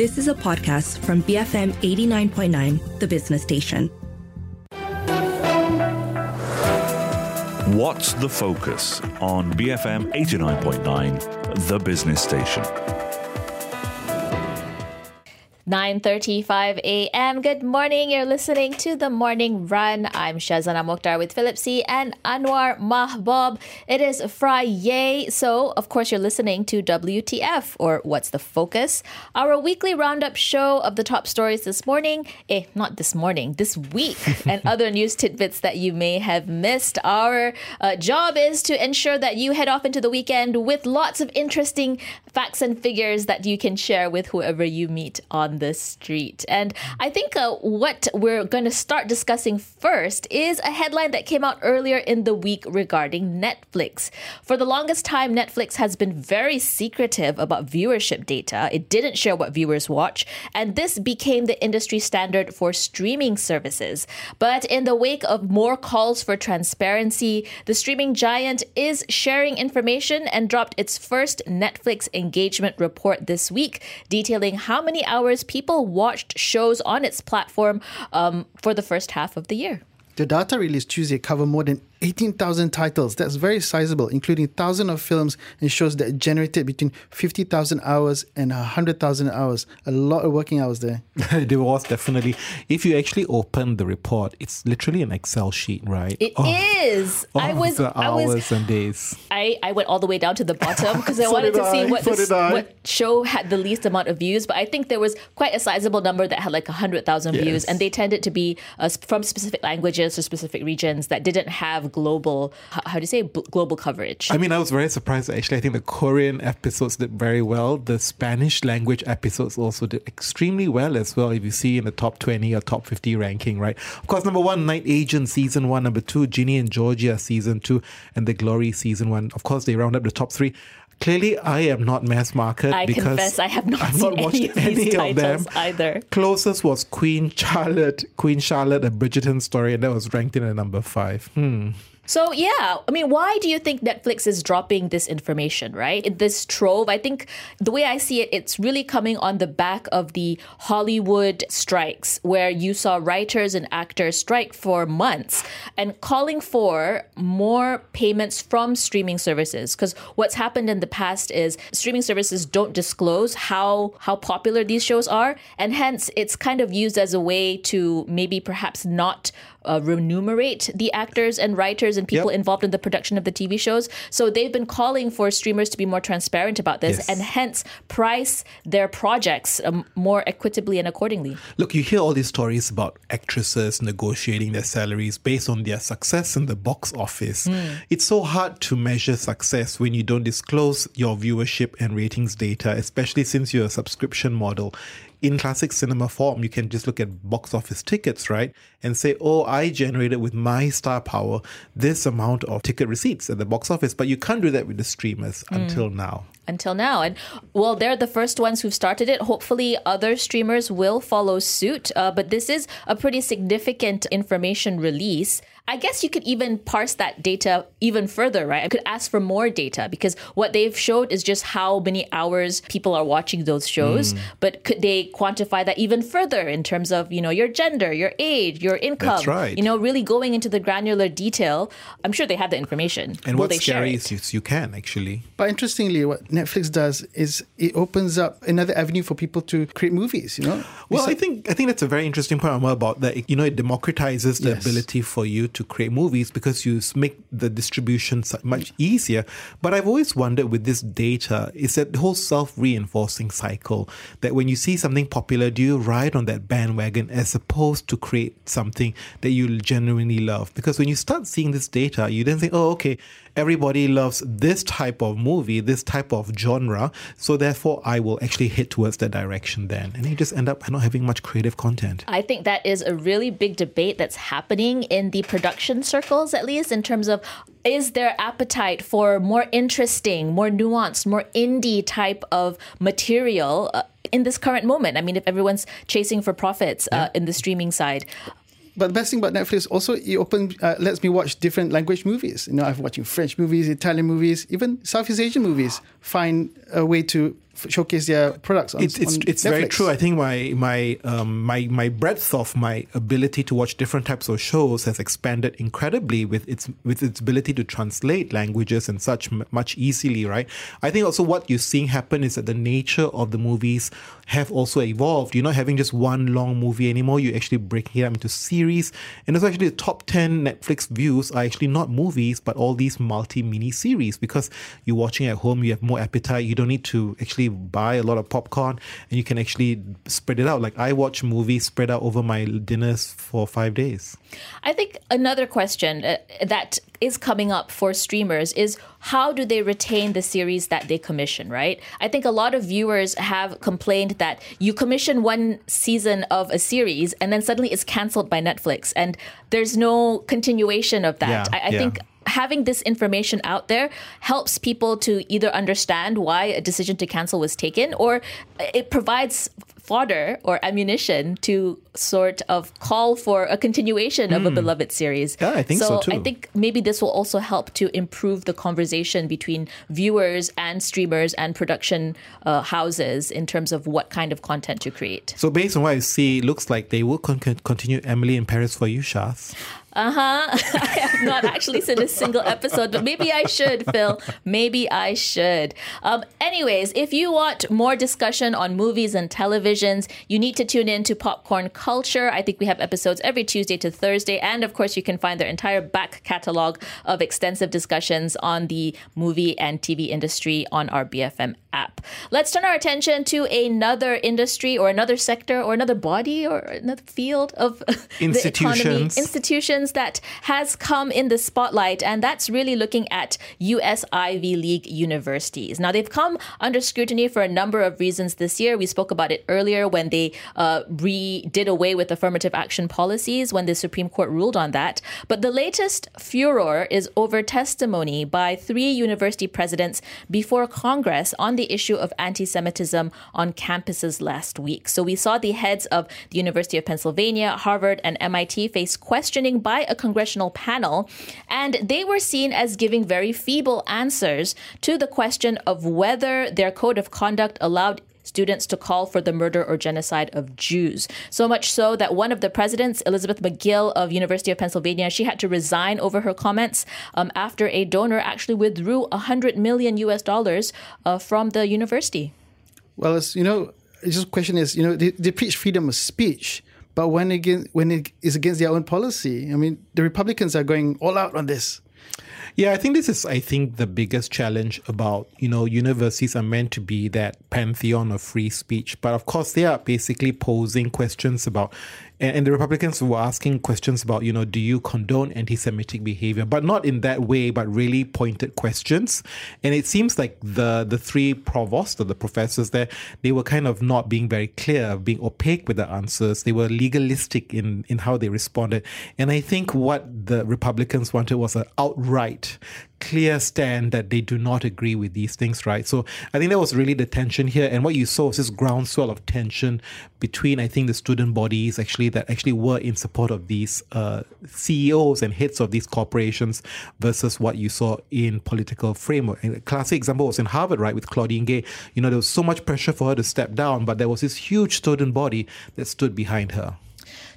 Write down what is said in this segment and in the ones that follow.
This is a podcast from BFM 89.9, the business station. What's the focus on BFM 89.9, the business station? 9.35 a.m. Good morning. You're listening to The Morning Run. I'm Shazana Mokhtar with Philip See. and Anwar Mahbob. It is Friday, so of course you're listening to WTF, or What's the Focus, our weekly roundup show of the top stories this morning. Eh, not this morning, this week, and other news tidbits that you may have missed. Our uh, job is to ensure that you head off into the weekend with lots of interesting facts and figures that you can share with whoever you meet on the street. And I think uh, what we're going to start discussing first is a headline that came out earlier in the week regarding Netflix. For the longest time, Netflix has been very secretive about viewership data. It didn't share what viewers watch, and this became the industry standard for streaming services. But in the wake of more calls for transparency, the streaming giant is sharing information and dropped its first Netflix engagement report this week, detailing how many hours people watched shows on its platform um, for the first half of the year. The data released Tuesday cover more than 18,000 titles. That's very sizable, including thousands of films and shows that generated between 50,000 hours and 100,000 hours. A lot of working hours there. there was definitely. If you actually open the report, it's literally an Excel sheet, right? It oh, is. Oh, I was. The hours I was, and days. I, I went all the way down to the bottom because I so wanted to I, see what, so this, what show had the least amount of views. But I think there was quite a sizable number that had like 100,000 yes. views, and they tended to be uh, from specific languages or specific regions that didn't have global, how you say, global coverage. I mean, I was very surprised actually. I think the Korean episodes did very well. The Spanish language episodes also did extremely well as well. If you see in the top 20 or top 50 ranking, right? Of course, number one, Night Agent season one. Number two, Ginny and Georgia season two, and The Glory season one. Of course, they round up the top three. Clearly, I am not mass market I because confess I have not I've seen not watched any, of, any of them either. Closest was Queen Charlotte, Queen Charlotte, a Bridgerton story, and that was ranked in at number five. Hmm. So yeah, I mean, why do you think Netflix is dropping this information, right? This trove, I think the way I see it, it's really coming on the back of the Hollywood strikes, where you saw writers and actors strike for months and calling for more payments from streaming services. Because what's happened in the past is streaming services don't disclose how how popular these shows are, and hence it's kind of used as a way to maybe perhaps not uh, remunerate the actors and writers and people yep. involved in the production of the TV shows. So they've been calling for streamers to be more transparent about this yes. and hence price their projects um, more equitably and accordingly. Look, you hear all these stories about actresses negotiating their salaries based on their success in the box office. Mm. It's so hard to measure success when you don't disclose your viewership and ratings data, especially since you're a subscription model in classic cinema form, you can just look at box office tickets, right? And say, oh, I generated with my star power this amount of ticket receipts at the box office. But you can't do that with the streamers mm. until now until now. And well, they're the first ones who've started it. Hopefully, other streamers will follow suit. Uh, but this is a pretty significant information release. I guess you could even parse that data even further, right? I could ask for more data because what they've showed is just how many hours people are watching those shows. Mm. But could they quantify that even further in terms of, you know, your gender, your age, your income? That's right. You know, really going into the granular detail. I'm sure they have the information. And Will what's scary is you can actually. But interestingly, what Netflix does is it opens up another avenue for people to create movies, you know? Well, I think I think that's a very interesting point about that. You know, it democratizes the yes. ability for you to to create movies because you make the distribution much easier. But I've always wondered with this data is that the whole self reinforcing cycle that when you see something popular, do you ride on that bandwagon as opposed to create something that you genuinely love? Because when you start seeing this data, you then think, oh, okay, everybody loves this type of movie, this type of genre. So therefore, I will actually hit towards that direction then. And you just end up not having much creative content. I think that is a really big debate that's happening in the production circles, at least in terms of is there appetite for more interesting, more nuanced, more indie type of material? Uh, in this current moment, I mean, if everyone's chasing for profits uh, yeah. in the streaming side, but the best thing about Netflix also it open uh, lets me watch different language movies. You know, I've watching French movies, Italian movies, even Southeast Asian movies. Find a way to showcase their products. On, it's it's, it's very true. I think my my um, my my breadth of my ability to watch different types of shows has expanded incredibly with its with its ability to translate languages and such m- much easily. Right. I think also what you're seeing happen is that the nature of the movies have also evolved. You're not having just one long movie anymore. You're actually breaking it up into series. And it's actually the top 10 Netflix views are actually not movies, but all these multi mini series because you're watching at home, you have more appetite. You don't need to actually buy a lot of popcorn and you can actually spread it out. Like I watch movies spread out over my dinners for five days. I think another question uh, that is coming up for streamers is how do they retain the series that they commission, right? I think a lot of viewers have complained that you commission one season of a series and then suddenly it's canceled by Netflix and there's no continuation of that. Yeah, I, I yeah. think having this information out there helps people to either understand why a decision to cancel was taken or it provides fodder or ammunition to sort of call for a continuation of a beloved series. Hmm. Yeah, I think so too. I think maybe this will also help to improve the conversation between viewers and streamers and production uh, houses in terms of what kind of content to create. So based on what I see, it looks like they will con- continue Emily in Paris for you, Shaz. Uh huh. I have not actually seen a single episode, but maybe I should, Phil. Maybe I should. Um, anyways, if you want more discussion on movies and televisions, you need to tune in to Popcorn Culture. I think we have episodes every Tuesday to Thursday. And of course, you can find their entire back catalog of extensive discussions on the movie and TV industry on our BFM app. Let's turn our attention to another industry or another sector or another body or another field of the economy. Institutions. Institutions that has come in the spotlight, and that's really looking at US Ivy League universities. Now, they've come under scrutiny for a number of reasons this year. We spoke about it earlier when they uh, re did away with affirmative action policies when the Supreme Court ruled on that. But the latest furor is over testimony by three university presidents before Congress on the issue of anti Semitism on campuses last week. So we saw the heads of the University of Pennsylvania, Harvard, and MIT face questioning by a congressional panel, and they were seen as giving very feeble answers to the question of whether their code of conduct allowed students to call for the murder or genocide of Jews. So much so that one of the presidents, Elizabeth Magill of University of Pennsylvania, she had to resign over her comments um, after a donor actually withdrew 100 million US dollars uh, from the university. Well, it's, you know, it's just question is, you know, they, they preach freedom of speech, but when again when it is against their own policy, I mean, the Republicans are going all out on this. Yeah, I think this is, I think, the biggest challenge about, you know, universities are meant to be that pantheon of free speech. But of course, they are basically posing questions about, and, and the Republicans were asking questions about, you know, do you condone anti Semitic behavior? But not in that way, but really pointed questions. And it seems like the, the three provosts or the professors there, they were kind of not being very clear, being opaque with the answers. They were legalistic in, in how they responded. And I think what the Republicans wanted was an outright clear stand that they do not agree with these things, right? So I think that was really the tension here. And what you saw was this groundswell of tension between, I think, the student bodies actually that actually were in support of these uh, CEOs and heads of these corporations versus what you saw in political framework. And a classic example was in Harvard, right, with Claudine Gay. You know, there was so much pressure for her to step down, but there was this huge student body that stood behind her.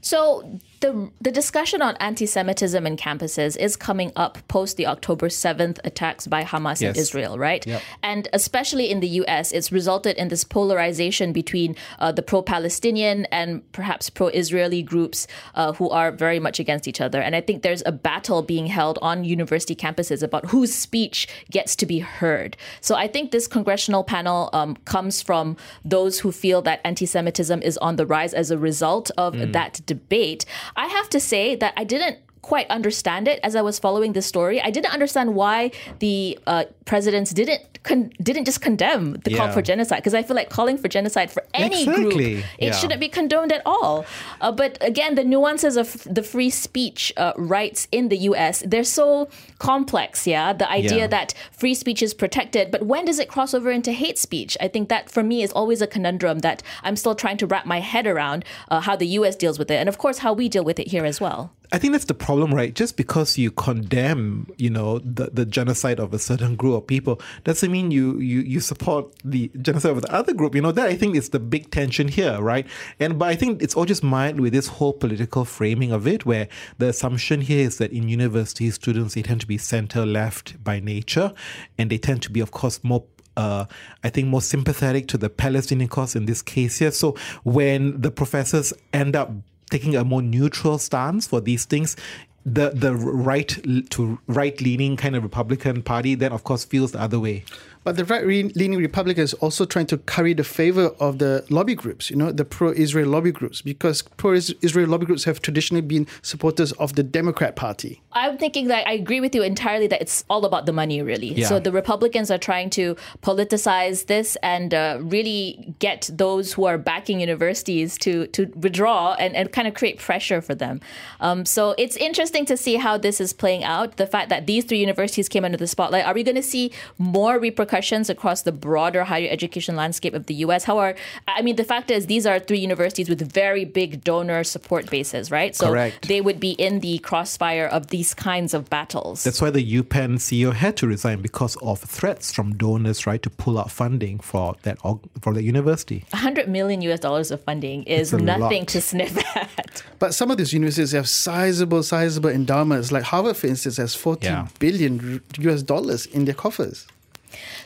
So the the discussion on anti-Semitism in campuses is coming up post the October seventh attacks by Hamas Yes. in Israel, right? Yep. And especially in the U.S., it's resulted in this polarization between uh, the pro-Palestinian and perhaps pro-Israeli groups uh, who are very much against each other. And I think there's a battle being held on university campuses about whose speech gets to be heard. So I think this congressional panel um, comes from those who feel that anti-Semitism is on the rise as a result of that debate. I have to say that I didn't quite understand it as I was following this story. I didn't understand why the uh, presidents didn't con- didn't just condemn the call for genocide because I feel like calling for genocide for any Exactly. group it Yeah. shouldn't be condoned at all. Uh, but again, the nuances of the free speech uh, rights in the U.S. they're so complex. Yeah, the idea Yeah. that free speech is protected, but when does it cross over into hate speech? I think that for me is always a conundrum that I'm still trying to wrap my head around uh, how the U.S. deals with it, and of course how we deal with it here as well. I think that's the problem, right? Just because you condemn, you know, the, the genocide of a certain group of people doesn't mean you, you you support the genocide of the other group. You know, that I think is the big tension here, right? And but I think it's all just mired with this whole political framing of it, where the assumption here is that in university students they tend to be center left by nature, and they tend to be, of course, more uh, I think, more sympathetic to the Palestinian cause in this case here. So when the professors end up taking a more neutral stance for these things, the the right to right leaning kind of Republican Party then of course feels the other way. But the right-leaning Republicans also trying to curry the favor of the lobby groups, you know, the pro-Israel lobby groups, because pro-Israel lobby groups have traditionally been supporters of the Democrat Party. I'm thinking that I agree with you entirely that it's all about the money, really. Yeah. So the Republicans are trying to politicize this and uh, really get those who are backing universities to to withdraw and, and kind of create pressure for them. Um, so it's interesting to see how this is playing out. The fact that these three universities came under the spotlight. Are we going to see more repercussions? Repercussions across the broader higher education landscape of the US? How are, I mean, the fact is, these are three universities with very big donor support bases, right? So Correct. they would be in the crossfire of these kinds of battles. That's why the UPenn CEO had to resign because of threats from donors, right, to pull out funding for that for the university. 100 million US dollars of funding is nothing lot. to sniff at. But some of these universities have sizable, sizable endowments. Like Harvard, for instance, has forty yeah. billion US dollars in their coffers.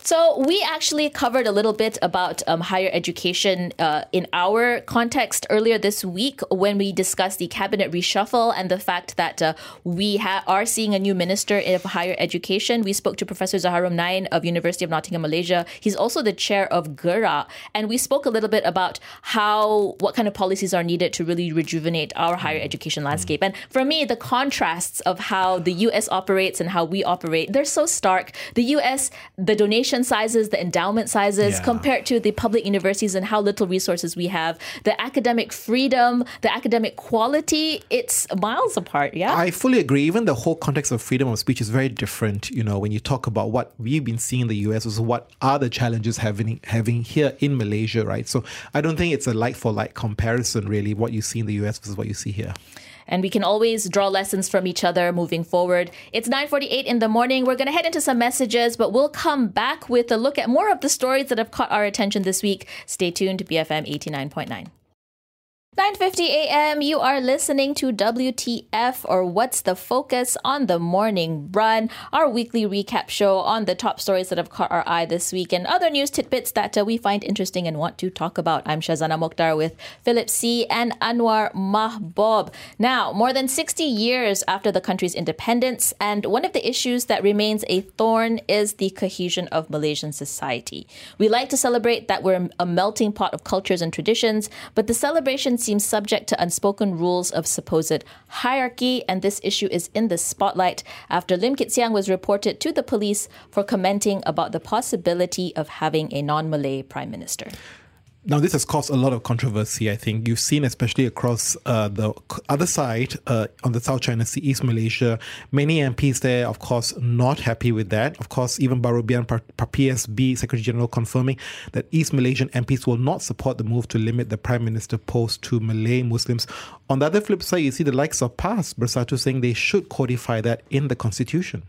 So we actually covered a little bit about um, higher education uh, in our context earlier this week when we discussed the cabinet reshuffle and the fact that uh, we ha- are seeing a new minister of higher education. We spoke to Professor Zaharom Nain of University of Nottingham, Malaysia. He's also the chair of GERAK, and we spoke a little bit about how what kind of policies are needed to really rejuvenate our higher education landscape. And for me, the contrasts of how the U.S. operates and how we operate, they're so stark. The U.S. the donation sizes, the endowment sizes, yeah. compared to the public universities and how little resources we have, the academic freedom, the academic quality, it's miles apart. Yeah. I fully agree. Even the whole context of freedom of speech is very different. You know, when you talk about what we've been seeing in the US is what are the challenges having having here in Malaysia, right? So I don't think it's a like for like comparison, really, what you see in the US versus what you see here and we can always draw lessons from each other moving forward. It's 9:48 in the morning. We're going to head into some messages, but we'll come back with a look at more of the stories that have caught our attention this week. Stay tuned to BFM 89.9. 9:50 a.m. You are listening to WTF or What's the Focus on the Morning Run, our weekly recap show on the top stories that have caught our eye this week and other news tidbits that uh, we find interesting and want to talk about. I'm Shazana Mokhtar with Philip See and Anwar Mahbob. Now, more than 60 years after the country's independence, and one of the issues that remains a thorn is the cohesion of Malaysian society. We like to celebrate that we're a melting pot of cultures and traditions, but the celebrations seems subject to unspoken rules of supposed hierarchy, and this issue is in the spotlight after Lim Kit Siang was reported to the police for commenting about the possibility of having a non Malay prime minister. Now, this has caused a lot of controversy, I think. You've seen, especially across uh, the other side, uh, on the South China Sea, East Malaysia, many MPs there, of course, not happy with that. Of course, even Baru Bian, PSB Secretary General, confirming that East Malaysian MPs will not support the move to limit the Prime Minister post to Malay Muslims. On the other flip side, you see the likes of PAS, Bersatu saying they should codify that in the constitution.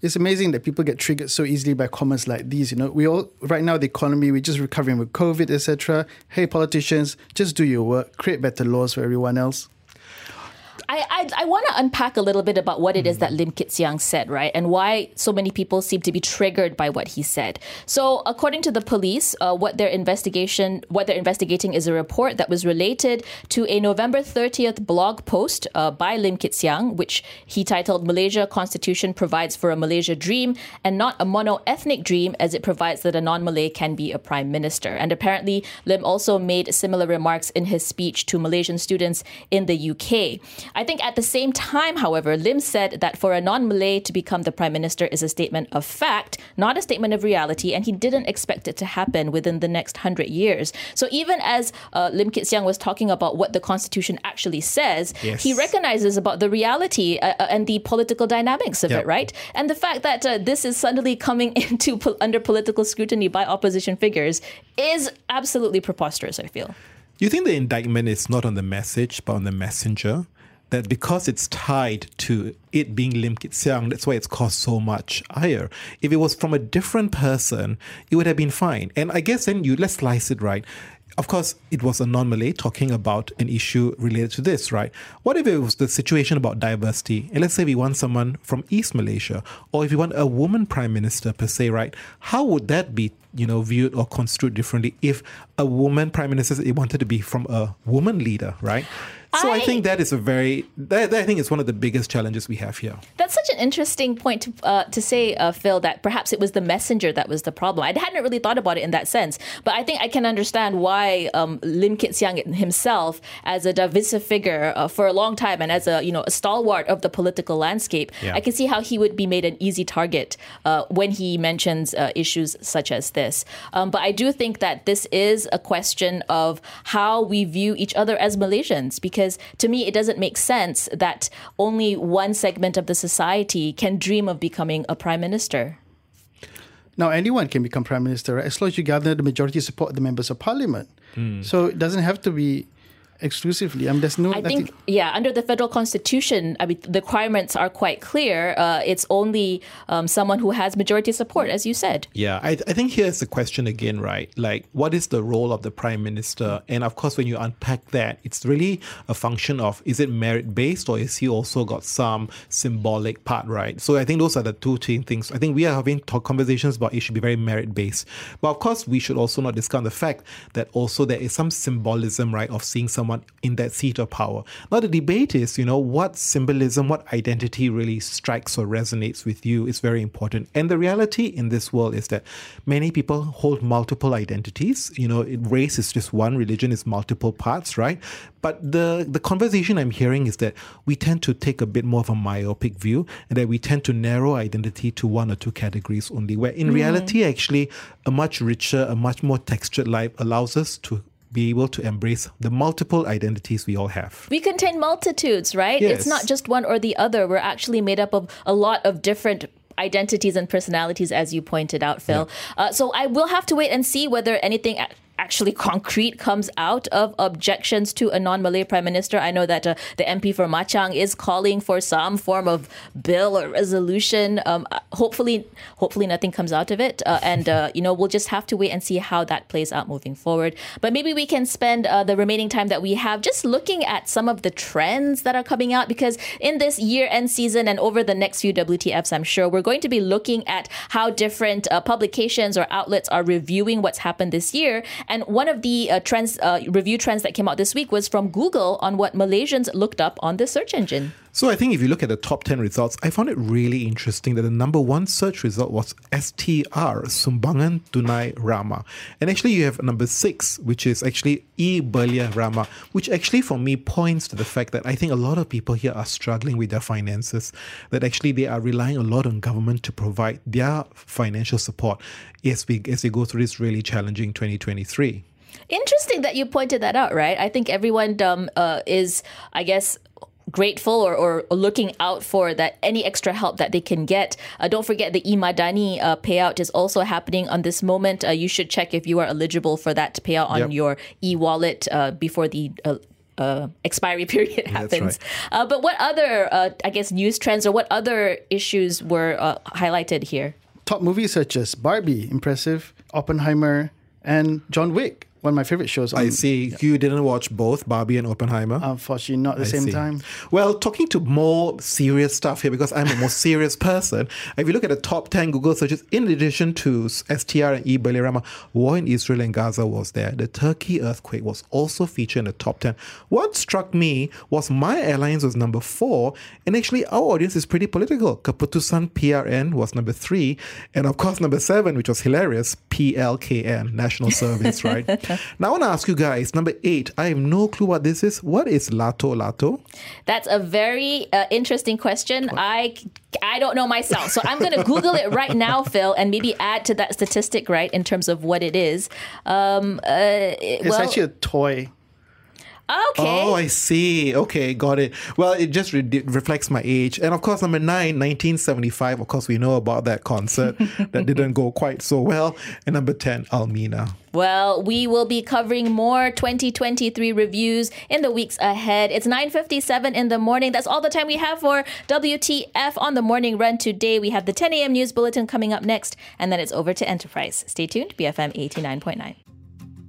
It's amazing that people get triggered so easily by comments like these. You know, we all right now the economy we're just recovering with COVID, etc. Hey, politicians, just do your work, create better laws for everyone else. I, I, I want to unpack a little bit about what it is that Lim Kit Siang said, right? And why so many people seem to be triggered by what he said. So, according to the police, uh, what their investigation, what they're investigating is a report that was related to a November 30th blog post uh, by Lim Kit Siang, which he titled Malaysia Constitution Provides for a Malaysia Dream and Not a Mono-Ethnic Dream, as it provides that a non-Malay can be a prime minister. And apparently, Lim also made similar remarks in his speech to Malaysian students in the UK. I think at the same time, however, Lim said that for a non Malay to become the prime minister is a statement of fact, not a statement of reality, and he didn't expect it to happen within the next hundred years. So even as uh, Lim Kit Siang was talking about what the constitution actually says, yes. he recognizes about the reality uh, uh and the political dynamics of yep. it, right? And the fact that uh, this is suddenly coming into po- under political scrutiny by opposition figures is absolutely preposterous. I feel. You think the indictment is not on the message but on the messenger? That because it's tied to it being Lim Kit Siang, that's why it's cost so much higher. If it was from a different person, it would have been fine. And I guess then you let's slice it right. Of course, it was a non Malay talking about an issue related to this, right? What if it was the situation about diversity? And let's say we want someone from East Malaysia, or if we want a woman prime minister per se, right? How would that be, you know, viewed or construed differently if a woman prime minister wanted to be from a woman leader, right? So I, I, think that is a very that, I think is one of the biggest challenges we have here. That's such an interesting point to uh, to say, uh, Phil. That perhaps it was the messenger that was the problem. I hadn't really thought about it in that sense, but I think I can understand why um, Lim Kit Siang himself, as a divisive figure uh, for a long time and as a you know a stalwart of the political landscape, yeah. I can see how he would be made an easy target uh, when he mentions uh, issues such as this. Um, but I do think that this is a question of how we view each other as Malaysians because because to me, it doesn't make sense that only one segment of the society can dream of becoming a prime minister. Now, anyone can become prime minister right? as long as you gather the majority support of the members of parliament. Mm. So it doesn't have to be exclusively. I mean, there's no. I think yeah, under the federal constitution, I mean, the requirements are quite clear. Uh, it's only um, someone who has majority support, as you said. Yeah, I, I think here's the question again, right? Like, what is the role of the prime minister? And of course, when you unpack that, it's really a function of is it merit based or is he also got some symbolic part, right? So I think those are the two main things. I think we are having talk conversations about it should be very merit based, but of course, we should also not discount the fact that also there is some symbolism, right, of seeing someone someone in that seat of power. Now, the debate is, you know, what symbolism, what identity really strikes or resonates with you is very important. And the reality in this world is that many people hold multiple identities. You know, race is just one, religion is multiple parts, right? But the, the conversation I'm hearing is that we tend to take a bit more of a myopic view and that we tend to narrow identity to one or two categories only, where in mm. reality, actually, a much richer, a much more textured life allows us to be able to embrace the multiple identities we all have. We contain multitudes, right? Yes. It's not just one or the other. We're actually made up of a lot of different identities and personalities, as you pointed out, Phil. Yeah. Uh, so I will have to wait and see whether anything actually concrete comes out of objections to a non-Malay prime minister. I know that uh, the MP for Machang is calling for some form of bill or resolution. Um, uh, hopefully, hopefully nothing comes out of it, uh, and uh, you know we'll just have to wait and see how that plays out moving forward. But maybe we can spend uh, the remaining time that we have just looking at some of the trends that are coming out because in this year-end season and over the next few WTFs, I'm sure we're going to be looking at how different uh, publications or outlets are reviewing what's happened this year and one of the uh, trends, uh, review trends that came out this week was from Google on what Malaysians looked up on the search engine. So I think if you look at the top 10 results, I found it really interesting that the number one search result was STR, Sumbangan Tunai Rahmah. And actually you have number six, which is actually E Belia Rahmah, which actually for me points to the fact that I think a lot of people here are struggling with their finances, that actually they are relying a lot on government to provide their financial support as we, as we go through this really challenging 2023. Interesting that you pointed that out, right? I think everyone um, uh, is, I guess, grateful or, or, looking out for that any extra help that they can get. Uh, don't forget the eMadani uh, payout is also happening on this moment. Uh, you should check if you are eligible for that payout on yep. your e-wallet uh, before the uh, uh, expiry period happens. Right. but what other, I guess, news trends or what other issues were highlighted here? Top movies such as Barbie, impressive, Oppenheimer, and John Wick one of my favorite shows. On, I see. Yeah. You didn't watch both Barbie and Oppenheimer. Unfortunately, not at the I same see. time. Well, talking to more serious stuff here because I'm a more serious person. If you look at the top ten Google searches, in addition to STR and E Rahmah, war in Israel and Gaza was there. The Turkey earthquake was also featured in the top ten. What struck me was my airlines was number four, and actually our audience is pretty political. Keputusan PRN was number three, and of course number seven, which was hilarious, PLKN, National Service, right? now I want to ask you guys, number eight, I have no clue what this is. What is Lato Lato? That's a very uh, interesting question. I I don't know myself. So I'm going to Google it right now, Phil, and maybe add to that statistic, right, in terms of what it is. Um, uh, it's well, actually a toy. Okay. Oh, I see. Okay, got it. Well, it just re- reflects my age. And of course, number nine, 1975. Of course, we know about that concert that didn't go quite so well. And number 10, Almina. Well, we will be covering more 2023 reviews in the weeks ahead. It's 9:57 in the morning. That's all the time we have for WTF on the morning run today. We have the 10 a.m. news bulletin coming up next, and then it's over to Enterprise. Stay tuned, BFM 89.9.